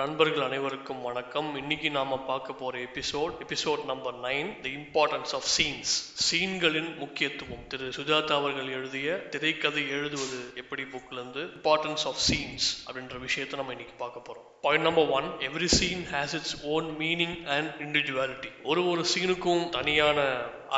நண்பர்கள் அனைவருக்கும் வணக்கம். இன்னைக்கு நாம பார்க்க போற episode episode number nine the importance of scenes சீன்களின் முக்கியத்துவம். திரு சுஜாதா அவர்கள் எழுதிய திரைக்கதை எழுதுவது எப்படி புக்ல இருந்து? இம்பார்ட்டன்ஸ் ஆஃப் சீன்ஸ் அப்படின்ற விஷயத்தை நம்ம இன்னைக்கு பார்க்க போறோம். Point number one every scene has its own meaning and individuality ஒரு ஒரு சீனுக்கும் தனியான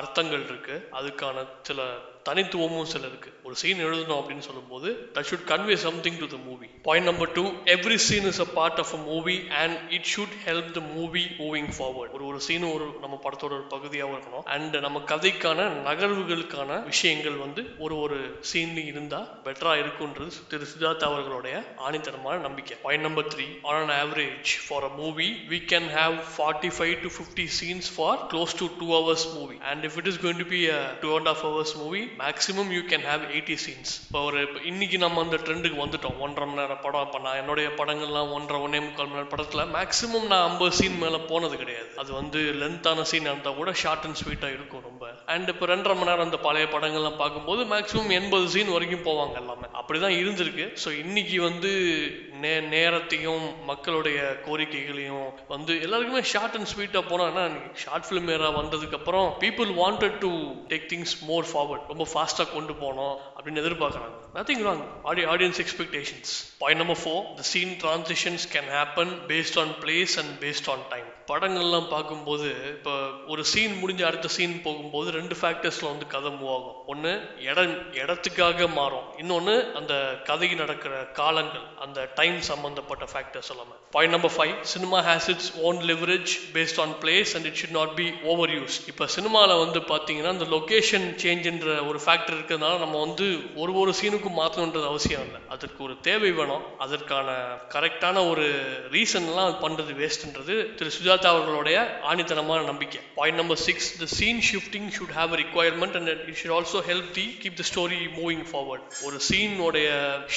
அர்த்தங்கள் இருக்கு. அதுக்கான சில தனித்துவமும் சில இருக்கு. ஒரு சீன் எழுதணும் அப்படின்னு சொல்லும்போது that should convey something to the movie point number two every scene is a part of a movie and it should help the movie moving forward ஒரு ஒரு சீனும் ஒரு நம்ம படத்தோட ஒரு பகுதியாகவும் இருக்கணும். அண்ட் நம்ம கதைக்கான நகர்வுகளுக்கான விஷயங்கள் வந்து ஒரு ஒரு சீன்லையும் இருந்தா பெட்டரா இருக்குன்றது திரு சுஜாதா அவர்களுடைய ஆணித்தனமான நம்பிக்கை. Point number three on an average for a movie we can have forty five to fifty scenes for close to two hours movie and if it is going to be two and half hours movie maximum you can have eighty scenes இப்போ ஒரு இப்போ இன்னைக்கு நம்ம அந்த ட்ரெண்டுக்கு வந்துட்டோம். ஒன்றரை மணி நேரம் படம் இப்போ நான் என்னுடைய படங்கள்லாம் ஒன்றரை ஒன்னே முக்கால் மணி நேரம் படத்தில் மேக்ஸிமம் நான் ஐம்பது சீன் மேலே போனது கிடையாது. அது வந்து லென்த்தான சீன் இருந்தால் கூட ஷார்ட் அண்ட் ஸ்வீட்டாக இருக்கும் ரொம்ப. அண்ட் இப்போ ரெண்டரை மணி நேரம் அந்த பழைய படங்கள்லாம் பார்க்கும்போது மேக்ஸிமம் எண்பது சீன் வரைக்கும் போவாங்க எல்லாமே. அப்படிதான் இருந்திருக்கு. ஸோ இன்னைக்கு வந்து நே நேரத்தையும் மக்களுடைய கோரிக்கைகளையும் வந்து எல்லாருக்குமே ஷார்ட் அண்ட் ஸ்வீட்டாக போனால் ஷார்ட் ஃபிலிம் ஏரா வந்ததுக்கப்புறம் people wanted to take things more forward ரொம்ப ஃபாஸ்ட்டாக கொண்டு போனோம் அப்படின்னு எதிர்பார்க்குறாங்க. Nothing wrong Aadi audience expectations point number four the scene transitions can happen based on place and based on time படங்கள்லாம் பார்க்கும்போது இப்போ ஒரு சீன் முடிஞ்ச அடுத்த சீன் போகும்போது ரெண்டு ஃபேக்டர்ஸில் வந்து கதை மூவ் ஆகும். ஒன்று இடம் இடத்துக்காக மாறும். இன்னொன்று அந்த கதை நடக்கிற காலங்கள் அந்த டைம் சம்மந்தப்பட்ட ஃபேக்டர்ஸ் எல்லாமே. Point number five cinema has its own leverage based on place and it should not be over use இப்போ சினிமாவில் வந்து பார்த்தீங்கன்னா அந்த லொக்கேஷன் சேஞ்சுன்ற ஒரு ஃபேக்டர் இருக்கிறதுனால நம்ம வந்து ஒரு ஒரு சீனுக்கும் மாற்றணுன்றது அவசியம் இல்லை. அதற்கு ஒரு தேவை வேணும். அதற்கான கரெக்டான ஒரு ரீசன்லாம் பண்ணுறது வேஸ்ட்ன்றது திரு சுஜாத் அவர்களுடைய ஆணித்தனமான நம்பிக்கை. Point number six the scene shifting should have a requirement and it should also help the keep the story moving forward ஒரு சீனோடைய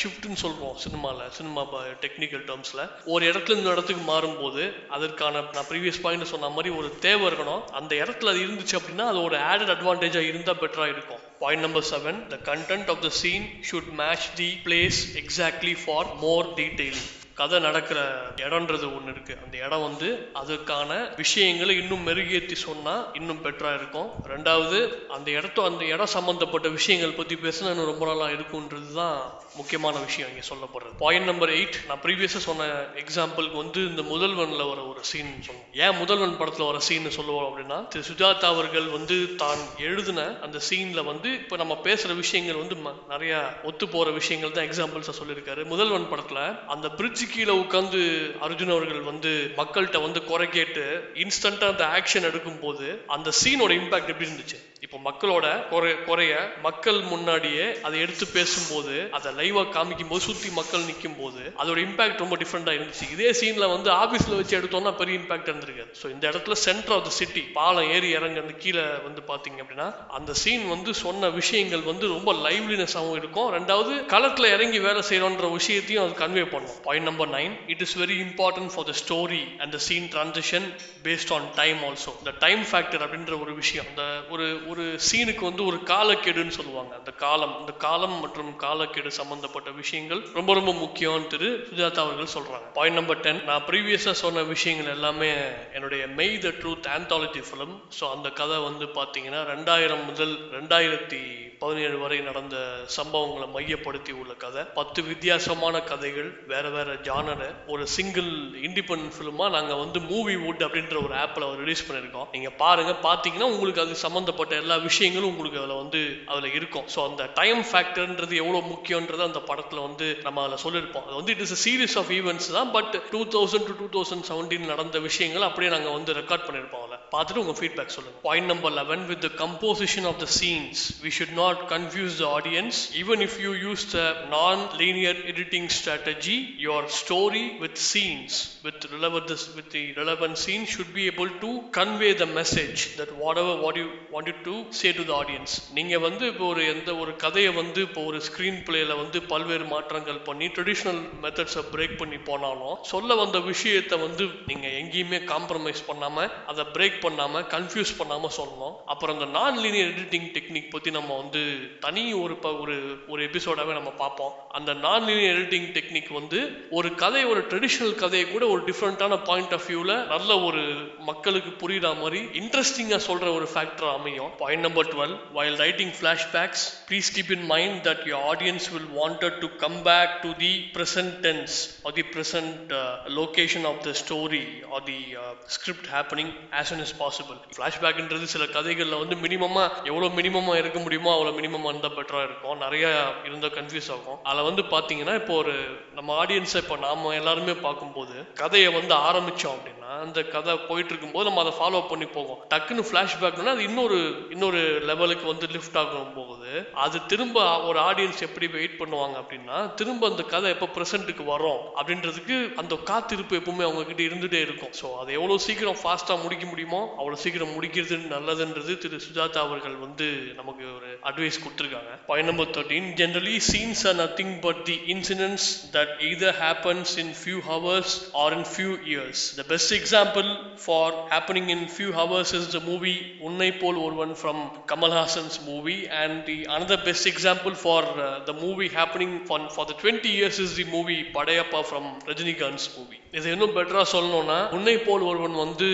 ஷிஃப்ட்னு சொல்றோம் சினிமாவில் சினிமா டெக்னிக்கல் டேர்ம்ஸில் ஒரு இடத்துல இந்த இடத்துக்கு மாறும்போது அதற்கான நான் ப்ரீவியஸ் பாயிண்ட் சொன்ன மாதிரி ஒரு தேவை இருக்கணும். அந்த இடத்துல அது இருந்துச்சு அப்படின்னா அது ஒரு ஆடட் அட்வான்டேஜாக இருந்தால் பெட்டராக இருக்கும். Point number seven the content of the scene should match the place exactly for more detailing கதை நடக்கிற இடம்ன்றது ஒன்று இருக்கு. அந்த இடம் வந்து அதுக்கான விஷயங்களை இன்னும் மெருகேற்றி சொன்னா இன்னும் பெட்டரா இருக்கும். ரெண்டாவது அந்த இடத்த அந்த இடம் சம்பந்தப்பட்ட விஷயங்கள் பத்தி பேசினா இன்னும் ரொம்ப நாளா இருக்குன்றது தான் முக்கியமான விஷயம் இங்கே சொல்லப்படுறது. பாயிண்ட் நம்பர் எயிட் நான் ப்ரீவியஸா சொன்ன எக்ஸாம்பிளுக்கு வந்து இந்த முதல்வன்ல வர ஒரு சீன் சொன்னோம் ஏன் முதல்வன் படத்துல வர சீன் சொல்லுவோம் அப்படின்னா திரு சுஜாதா அவர்கள் வந்து தான் எழுதின அந்த சீன்ல வந்து இப்ப நம்ம பேசுற விஷயங்கள் வந்து நிறைய ஒத்து போற விஷயங்கள் தான் எக்ஸாம்பிள்ஸாக சொல்லியிருக்காரு. முதல்வன் படத்துல அந்த பிரிட்ஜ் கீழே உட்காந்து அர்ஜுன் அவர்கள் வந்து மக்கள்கிட்ட வந்து குறை கேட்டு இன்ஸ்டன்டா அந்த ஆக்ஷன் எடுக்கும் போது அந்த சீனோட இம்பாக்ட் எப்படி இருந்துச்சு? இப்போ மக்களோட குறை குறைய மக்கள் முன்னாடியே அதை எடுத்து பேசும்போது அதை லைவா காமிக்கும் போது சுத்தி மக்கள் நிற்கும் போது அதோட இம்பாக்ட் ரொம்ப டிஃப்ரெண்டா இருந்துச்சு. இதே சீன்ல வந்து ஆபீஸ்ல வச்சு எடுத்தோம்னா பெரிய இம்பாக்ட் இருந்திருக்கு ஸோ இந்த இடத்துல சென்டர் ஆஃப் த சிட்டி பாலம் ஏறி இறங்க அந்த கீழே வந்து பாத்தீங்க அப்படின்னா அந்த சீன் வந்து சொன்ன விஷயங்கள் வந்து ரொம்ப லைவ்லினஸாகவும் இருக்கும். ரெண்டாவது களத்துல இறங்கி வேலை செய்யணுன்ற விஷயத்தையும் அது கன்வே பண்ணும். Point number nine it is very important for the story and the scene transition based on time also இந்த டைம் ஃபேக்டர் அப்படின்ற ஒரு விஷயம். அந்த ஒரு ஒரு சீனுக்கு வந்து ஒரு காலக்கெடுன்னு சொல்லுவாங்க. அந்த காலம் இந்த காலம் மற்றும் காலக்கெடு சம்பந்தப்பட்ட விஷயங்கள் ரொம்ப ரொம்ப முக்கியம் திரு சுஜாதா அவர்கள் சொல்றாங்க. பாயிண்ட் நம்பர் டென் நான் ப்ரீவியஸா சொன்ன விஷயங்கள் எல்லாமே என்னுடைய Mei the truth anthology film so அந்த கதை வந்து பாத்தீங்கன்னா ரெண்டாயிரம் முதல் ரெண்டாயிரத்தி பதினேழு வரை நடந்த சம்பவங்களை மையப்படுத்தி உள்ள கதை. பத்து வித்தியாசமான கதைகள் வேற வேற ஜானர ஒரு சிங்கிள் இண்டிபெண்ட் ஃபிலிமா நாங்க வந்து மூவி வுட் அப்படின்ற ஒரு ஆப்ல ரிலீஸ் பண்ணிருக்கோம் நீங்க பாருங்க பாத்தீங்கன்னா உங்களுக்கு அது சம்பந்தப்பட்ட எல்லா விஷயங்களும் உங்களுக்கு அதுல வந்து அதுல இருக்கும். ஸோ அந்த டைம் ஃபேக்டர்ன்றது எவ்வளவு முக்கியன்றது அந்த படத்துல வந்து நம்ம அதில் சொல்லியிருப்போம். அது வந்து it is series of events தான் but two thousand to two thousand seventeen நடந்த விஷயங்கள் அப்படியே நாங்க வந்து ரெக்கார்ட் பண்ணிருப்போம் அதில். பார்த்துட்டு உங்க ஃபீட்பேக் சொல்லுங்க. Point number eleven with the composition of the scenes we should not confuse the audience even if you use the non linear editing strategy your story with scenes with relevant with the relevant scene should be able to convey the message that whatever what you wanted to to say to the audience நீங்க வந்து இப்போ ஒரு எந்த ஒரு கதையை வந்து இப்போ ஒரு ஸ்கிரீன் பிளேல வந்து பல்வேறு மாற்றங்கள் பண்ணி ட்ரெடிஷ்னல் மெத்தட்ஸை பிரேக் பண்ணி போனாலும் சொல்ல வந்த விஷயத்தை வந்து நீங்க எங்கேயுமே காம்ப்ரமைஸ் பண்ணாம அதை பிரேக் பண்ணாம கன்ஃபியூஸ் பண்ணாம சொல்லணும். அப்புறம் இந்த நான் லீனியர் எடிட்டிங் டெக்னிக் பத்தி நம்ம வந்து தனி ஒரு ப- ஒரு ஒரு எபிசோடாகவே நம்ம பார்ப்போம். அந்த நான் லீனியர் எடிட்டிங் டெக்னிக் வந்து ஒரு கதை ஒரு ட்ரெடிஷ்னல் கதையை கூட ஒரு டிஃப்ரெண்டான பாயிண்ட் ஆஃப் வியூவில் நல்ல ஒரு மக்களுக்கு புரியுற மாதிரி இன்ட்ரெஸ்டிங்காக சொல்கிற ஒரு ஃபேக்டர் அமையும். Point number twelve while writing flashbacks please keep in mind that your audience will wanted to come back to the present tense or the present location of the story or the script happening as happening is possible ஃப்ளாஷ்பேக்ன்றது சில கதைகளில் வந்து மினிமமாக எவ்வளோ மினிமமாக இருக்க முடியுமோ அவ்வளோ minimum இருந்தா பெட்டராக இருக்கும். நிறைய இருந்தால் கன்ஃபியூஸ் ஆகும். அதில் வந்து பாத்தீங்கன்னா இப்போ ஒரு நம்ம ஆடியன்ஸை இப்போ நாம எல்லாருமே பார்க்கும்போது கதையை வந்து ஆரம்பிச்சோம் அப்படின்னா அந்த கதை போயிட்டு இருக்கும்போது நம்ம அதை ஃபாலோ பண்ணி போவோம் டக்குன்னு ஃப்ளாஷ்பேக்னா அது இன்னொரு இன்னொரு லெவலுக்கு வந்து லிஃப்ட் ஆகும் போகுது. அது திரும்ப ஒரு ஆடியன்ஸ் எப்படி வெயிட் பண்ணுவாங்க அப்படின்னா திரும்ப அந்த கதை எப்போ ப்ரெசென்ட்டுக்கு வரும் அப்படின்றதுக்கு அந்த காத்திருப்பு எப்பவுமே அவங்க கிட்ட இருந்துட்டே இருக்கும். ஸோ அதை எவ்வளோ சீக்கிரம் ஃபாஸ்ட்டாக முடிக்க முடியுமோ அவ்வளோ சீக்கிரம் முடிக்கிறது நல்லதுன்றது திரு சுஜாதா அவர்கள் வந்து நமக்கு ஒரு அட்வைஸ் கொடுத்துருக்காங்க. Point number thirteen generally scenes are nothing but the incidents that either happens in few hours or in few years the best example for happening in few hours is the movie Unnai Pol Oruvan from Kamal Haasan's movie and the another best example for uh, the movie happening for, for the 20 years is the movie Padayappa from Rajinikanth's movie இதை இன்னும் பெட்டராக சொல்லணும்னா உன்னை போல் ஒருவன் வந்து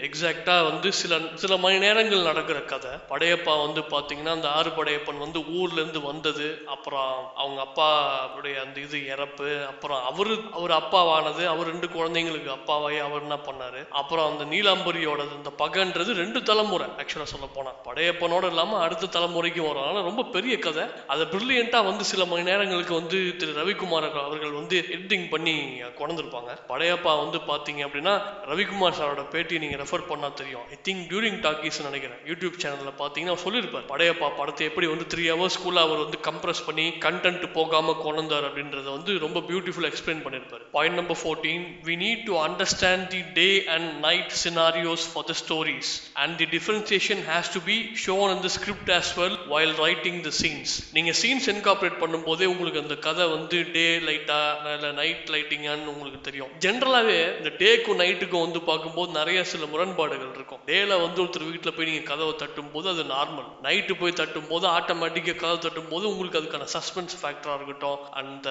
எக்ஸாக்டா வந்து சில சில மணி நேரங்கள் நடக்கிற கதை. படையப்பா வந்து பார்த்தீங்கன்னா அந்த ஆறு படையப்பன் வந்து ஊர்லேருந்து வந்தது. அப்புறம் அவங்க அப்பாவுடைய அந்த இது இறப்பு. அப்புறம் அவரு அவர் அப்பாவானது. அவர் ரெண்டு குழந்தைங்களுக்கு அப்பாவாயி அவர் என்ன பண்ணாரு? அப்புறம் அந்த நீலாம்பரியோட அந்த பகன்றது ரெண்டு தலைமுறை. ஆக்சுவலாக சொல்ல போனா. படையப்பனோட இல்லாமல் அடுத்த தலைமுறைக்கும் வரும். ரொம்ப ரொம்ப பெரிய கதை. அதை பிரில்லியண்டா வந்து சில மணி நேரங்களுக்கு வந்து திரு ரவிக்குமார் அவர்கள் வந்து எடிட்டிங் பண்ணி கொண்டிருப்பாங்க படையப்பா வந்து பாத்தீங்க அப்படின்னா ரவிக்குமார் சாரோட பேட்டி நீங்க ரெஃபர் பண்ணா தெரியும். ஐ திங்க் டியூரிங் டாக்கீஸ் நினைக்கிறேன். யூடியூப் சேனல்ல பாத்தீங்கன்னா அவர் சொல்லியிருப்பார். படையப்பா படத்தை எப்படி வந்து த்ரீ ஹவர்ஸ் ஸ்கூல்ல அவர் வந்து கம்ப்ரஸ் பண்ணி கண்டென்ட் போகாம கொண்டார் அப்படின்றத வந்து ரொம்ப பியூட்டிஃபுல் எக்ஸ்பிளைன் பண்ணியிருப்பார். Point number fourteen we need to understand the day and night scenarios for the stories and the differentiation has to be shown in script as well while write writing the scenes நீங்க scenes incorporate பண்ணும்போதே உங்களுக்கு அந்த கதை வந்து டே லைட்டா இல்லை night லைட்டிங்கான்னு உங்களுக்கு தெரியும். ஜென்ரலாவே இந்த டேக்கும் நைட்டுக்கும் வந்து பார்க்கும்போது நிறைய சில முரண்பாடுகள் இருக்கும். டேல வந்து ஒருத்தர் வீட்டில் போய் நீங்க கதவை தட்டும் போது அது நார்மல் நைட்டு போய் தட்டும் போது ஆட்டோமேட்டிக்காக கதவை தட்டும் போது உங்களுக்கு அதுக்கான சஸ்பென்ஸ் ஃபேக்டராக இருக்கட்டும். அந்த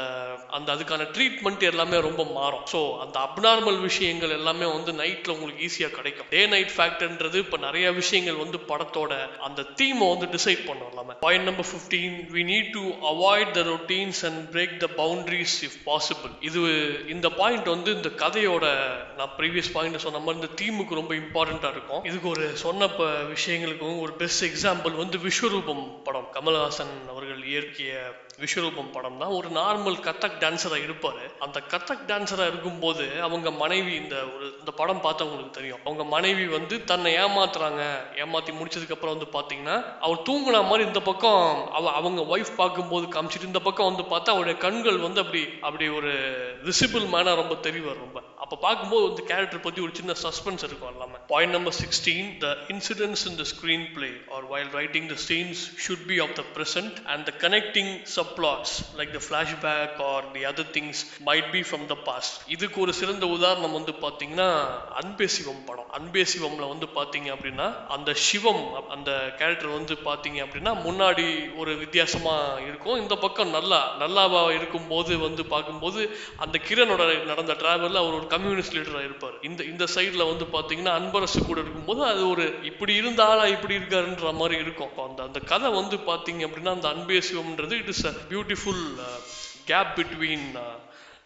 அந்த அதுக்கான ட்ரீட்மெண்ட் எல்லாமே ரொம்ப மாறும். ஸோ அந்த அப்நார்மல் விஷயங்கள் எல்லாமே வந்து நைட்டில் உங்களுக்கு ஈஸியாக கிடைக்கும். டே நைட் ஃபேக்டர்ன்றது இப்போ நிறைய விஷயங்கள் வந்து படத்தோட அந்த தீமை வந்து டிசைட் பண்ணும் எல்லாமே point number fifteen we need to avoid the routines and break the boundaries if possible இது இந்த பாயிண்ட் வந்து இந்த கதையோட நான் ப்ரீவியஸ் பாயிண்ட் சொன்ன மாதிரி இந்த தீமுக்கு ரொம்ப இம்பார்ட்டண்ட்டாக இருக்கும். இதுக்கு ஒரு சொன்ன விஷயங்களுக்கும் ஒரு பெஸ்ட் எக்ஸாம்பிள் வந்து விஸ்வரூபம் படம். கமல்ஹாசன் இயற்கையை விஸ்வரூபம் படம் தான் ஒரு நார்மல் கத்தக் டான்ஸராக இருப்பார். அந்த கத்தக் டான்ஸராக இருக்கும்போது அவங்க மனைவி இந்த ஒரு இந்த படம் பார்த்தவங்களுக்கு தெரியும். அவங்க மனைவி வந்து தன்னை ஏமாத்துறாங்க. ஏமாத்தி முடிச்சதுக்கப்புறம் வந்து பார்த்தீங்கன்னா அவர் தூங்குன மாதிரி இந்த பக்கம் அவ அவங்க ஒய்ஃப் பார்க்கும்போது காமிச்சிட்டு இந்த பக்கம் வந்து பார்த்தா அவருடைய கண்கள் வந்து அப்படி அப்படி ஒரு விசிபிள் மேனாக ரொம்ப தெரிவார் ரொம்ப அப்போ பார்க்கும்போது வந்து கேரக்டர் பற்றி ஒரு சின்ன சஸ்பென்ஸ் இருக்கும் எல்லாமே. Point number sixteen the incidents in the screen play or while writing the scenes should be of the present and the connecting subplots like the flashback or the other things might be from the past இதுக்கு ஒரு சிறந்த உதாரணம் வந்து பார்த்தீங்கன்னா அன்பேசிவம் படம். அன்பேசிவம்ல வந்து பார்த்தீங்க அப்படின்னா அந்த சிவம் அந்த கேரக்டர் வந்து பார்த்தீங்க அப்படின்னா முன்னாடி ஒரு வித்தியாசமாக இருக்கும். இந்த பக்கம் நல்லா நல்லாவா இருக்கும்போது வந்து பார்க்கும்போது அந்த கிரணோட நடந்த டிராவலில் அவர் ஒரு கம்யூனிஸ்ட் லீடராக இருப்பார். இந்த இந்த சைடில் வந்து பார்த்தீங்கன்னா அன்பரசு கூட இருக்கும்போது அது ஒரு இப்படி இருந்த ஆளா இப்படி இருக்காருன்ற மாதிரி இருக்கும். அந்த அந்த கதை வந்து பார்த்தீங்க அப்படின்னா அந்த Anbe சிவம்ன்றது it is a beautiful gap between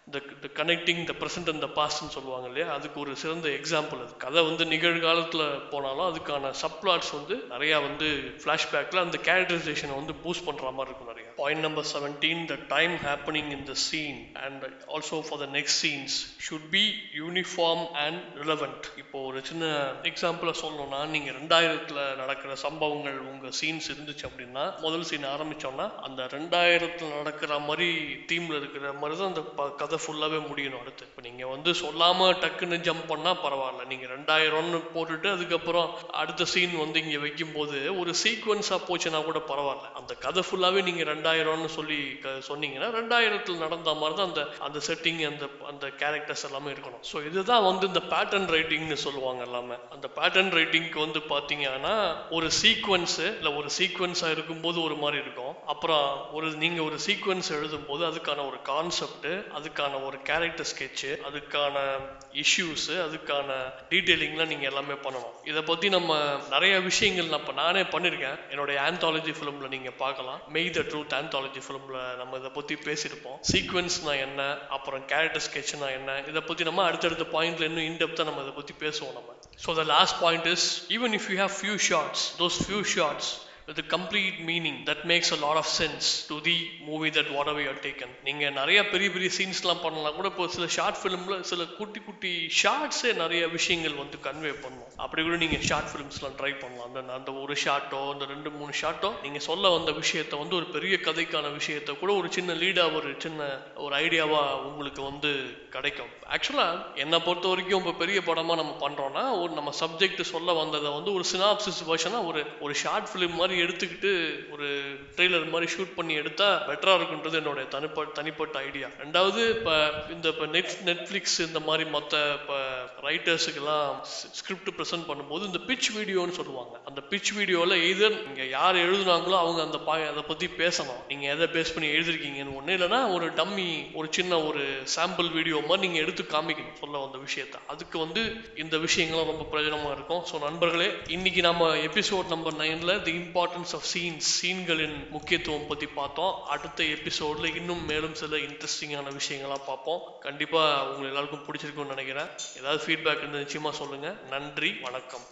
the the connecting the present and the பாஸ்ட்னு சொல்லுவாங்க இல்லையா? அதுக்கு ஒரு சிறந்த எக்ஸாம்பிள் அது. கதை வந்து நிகழ்காலத்தில் போனாலும் அதுக்கான சப்ளாட்ஸ் வந்து நிறையா வந்து ஃப்ளாஷ்பேக்கில் அந்த கேரக்டரைசேஷனை வந்து பூஸ்ட் பண்ணுற மாதிரி இருக்கும் நிறைய. Point number seventeen the time happening in the scene and also for the next scenes should be uniform and relevant இப்போ ஒரு சின்ன எக்ஸாம்பிளை சொல்லணும்னா நீங்கள் ரெண்டாயிரத்தில் நடக்கிற சம்பவங்கள் உங்கள் சீன்ஸ் இருந்துச்சு அப்படின்னா முதல் சீன் ஆரம்பித்தோன்னா அந்த ரெண்டாயிரத்தில் நடக்கிற மாதிரி தீமில் இருக்கிற மாதிரி தான் அந்த கதை ஃபுல்லாவே முடியணும் அடுத்து. இப்போ நீங்க வந்து சொல்லாமல் டக்குன்னு ஜம்ப் பண்ணா பரவாயில்ல. நீங்கள் ரெண்டாயிரம்னு போட்டுட்டு அதுக்கப்புறம் அடுத்த சீன் வந்து இங்கே வைக்கும் போது ஒரு சீக்வன்ஸாக போச்சுன்னா கூட பரவாயில்ல. அந்த கதை ஃபுல்லாகவே நீங்கள் ரெண்டாயிரம்னு சொல்லி க- சொன்னீங்கன்னா ரெண்டாயிரத்தில் நடந்த மாதிரி தான் அந்த அந்த செட்டிங் அந்த அந்த கேரக்டர்ஸ் எல்லாமே இருக்கணும். ஸோ இதுதான் வந்து இந்த பேட்டர்ன் ரைட்டிங்னு சொல்லுவாங்க எல்லாமே. அந்த பேட்டர்ன் ரைட்டிங்க்கு வந்து பார்த்தீங்கன்னா ஒரு சீக்வன்ஸு இல்லை ஒரு சீக்வன்ஸாக இருக்கும்போது ஒரு மாதிரி இருக்கும். அப்புறம் ஒரு நீங்கள் ஒரு சீக்வன்ஸ் எழுதும்போது அதுக்கான ஒரு கான்செப்ட் அதுக்கான ஒரு கேரக்டர் ஸ்கெட்சு அதுக்கான இஷ்யூஸ் அதுக்கான டீட்டெயிலிங்லாம் நீங்கள் எல்லாமே பண்ணணும். இதை பற்றி நம்ம நிறைய விஷயங்கள் நான் இப்போ நானே பண்ணியிருக்கேன் என்னுடைய ஆந்தாலஜி ஃபிலிமில் நீங்கள் பார்க்கலாம். மெய் த ட்ரூத் ஆந்தாலஜி ஃபிலிமில் நம்ம இதை பற்றி பேசியிருப்போம் சீக்வன்ஸ்னா என்ன? அப்புறம் கேரக்டர் ஸ்கெட்ச்னா என்ன? இதை பற்றி நம்ம அடுத்தடுத்த பாயிண்ட்ல இன்னும் இன்டெப்த்தாக நம்ம இதை பற்றி பேசுவோம் நம்ம. So the last point is even if you have few shots those few shots with a complete meaning that makes a lot of sense to the movie that whatever you are taken. நீங்க நிறைய பெரிய பெரிய சீன்ஸ்லாம் பண்ணலாம் கூட இப்போ சில short ஃபிலிம்ல சில குட்டி குட்டி ஷார்ட்ஸே நிறைய விஷயங்கள் வந்து கன்வே பண்ணும். அப்படி கூட நீங்க ஷார்ட் ஃபிலிம்ஸ்லாம் ட்ரை பண்ணலாம். அந்த அந்த ஒரு ஷார்ட்டோ அந்த ரெண்டு மூணு ஷார்ட்டோ நீங்க சொல்ல வந்த விஷயத்தை வந்து ஒரு பெரிய கதைக்கான விஷயத்தை கூட ஒரு சின்ன லீடா ஒரு சின்ன ஒரு ஐடியாவா உங்களுக்கு வந்து கிடைக்கும். ஆக்சுவலா என்னை பொறுத்த வரைக்கும் இப்போ பெரிய படமா நம்ம பண்றோம்னா ஒரு நம்ம சப்ஜெக்ட் சொல்ல வந்ததை வந்து ஒரு சினாப்சிஸ் வெர்ஷனா ஒரு ஒரு ஷார்ட் ஃபிலிம் மாதிரி எடுத்துக்கிட்டு ஒரு ட்ரெய்லர் மாதிரி ஷூட் பண்ணி எடுத்தா பெட்டரா இருக்குன்றது என்னுடைய தனிப்பட்ட தனிப்பட்ட ஐடியா ரெண்டாவது இப்போ இந்த இப்போ நெட் நெட்ஃப்ளிக்ஸ் இந்த மாதிரி மற்ற இப்போ ரைட்டர்ஸுக்கெல்லாம் ஸ்கிரிப்ட் ப்ரெசென்ட் பண்ணும்போது இந்த பிச் வீடியோன்னு சொல்லுவாங்க. அந்த பிச் வீடியோவில் எய்தர் இங்கே யார் எழுதுனாங்களோ அவங்க அந்த பா அதை பற்றி பேசணும் நீங்கள் எதை பேஸ் பண்ணி எழுதிருக்கீங்கன்னு ஒன்று இல்லைன்னா ஒரு டம்மி ஒரு சின்ன ஒரு சாம்பிள் வீடியோ மாதிரி நீங்கள் எடுத்து காமிக்கணும் சொல்ல வந்த விஷயத்த. அதுக்கு வந்து இந்த விஷயங்கள்லாம் ரொம்ப பிரயோஜனமாக இருக்கும். ஸோ நண்பர்களே இன்னைக்கு நம்ம எபிசோட் நம்பர் நைனில் தி இம்பார்ட்டன்ஸ் ஆஃப் சீன்ஸ் சீன்களின் முக்கியத்துவம் பற்றி பார்த்தோம். அடுத்த எபிசோடில் இன்னும் மேலும் சில இன்ட்ரெஸ்டிங்கான விஷயங்கள்லாம் பார்ப்போம். கண்டிப்பாக உங்களுக்கு எல்லாருக்கும் பிடிச்சிருக்கும்னு நினைக்கிறேன். ஏதாவது ஃபீட்பேக் இருந்தால் நிச்சயமாக சொல்லுங்கள் நன்றி வணக்கம்.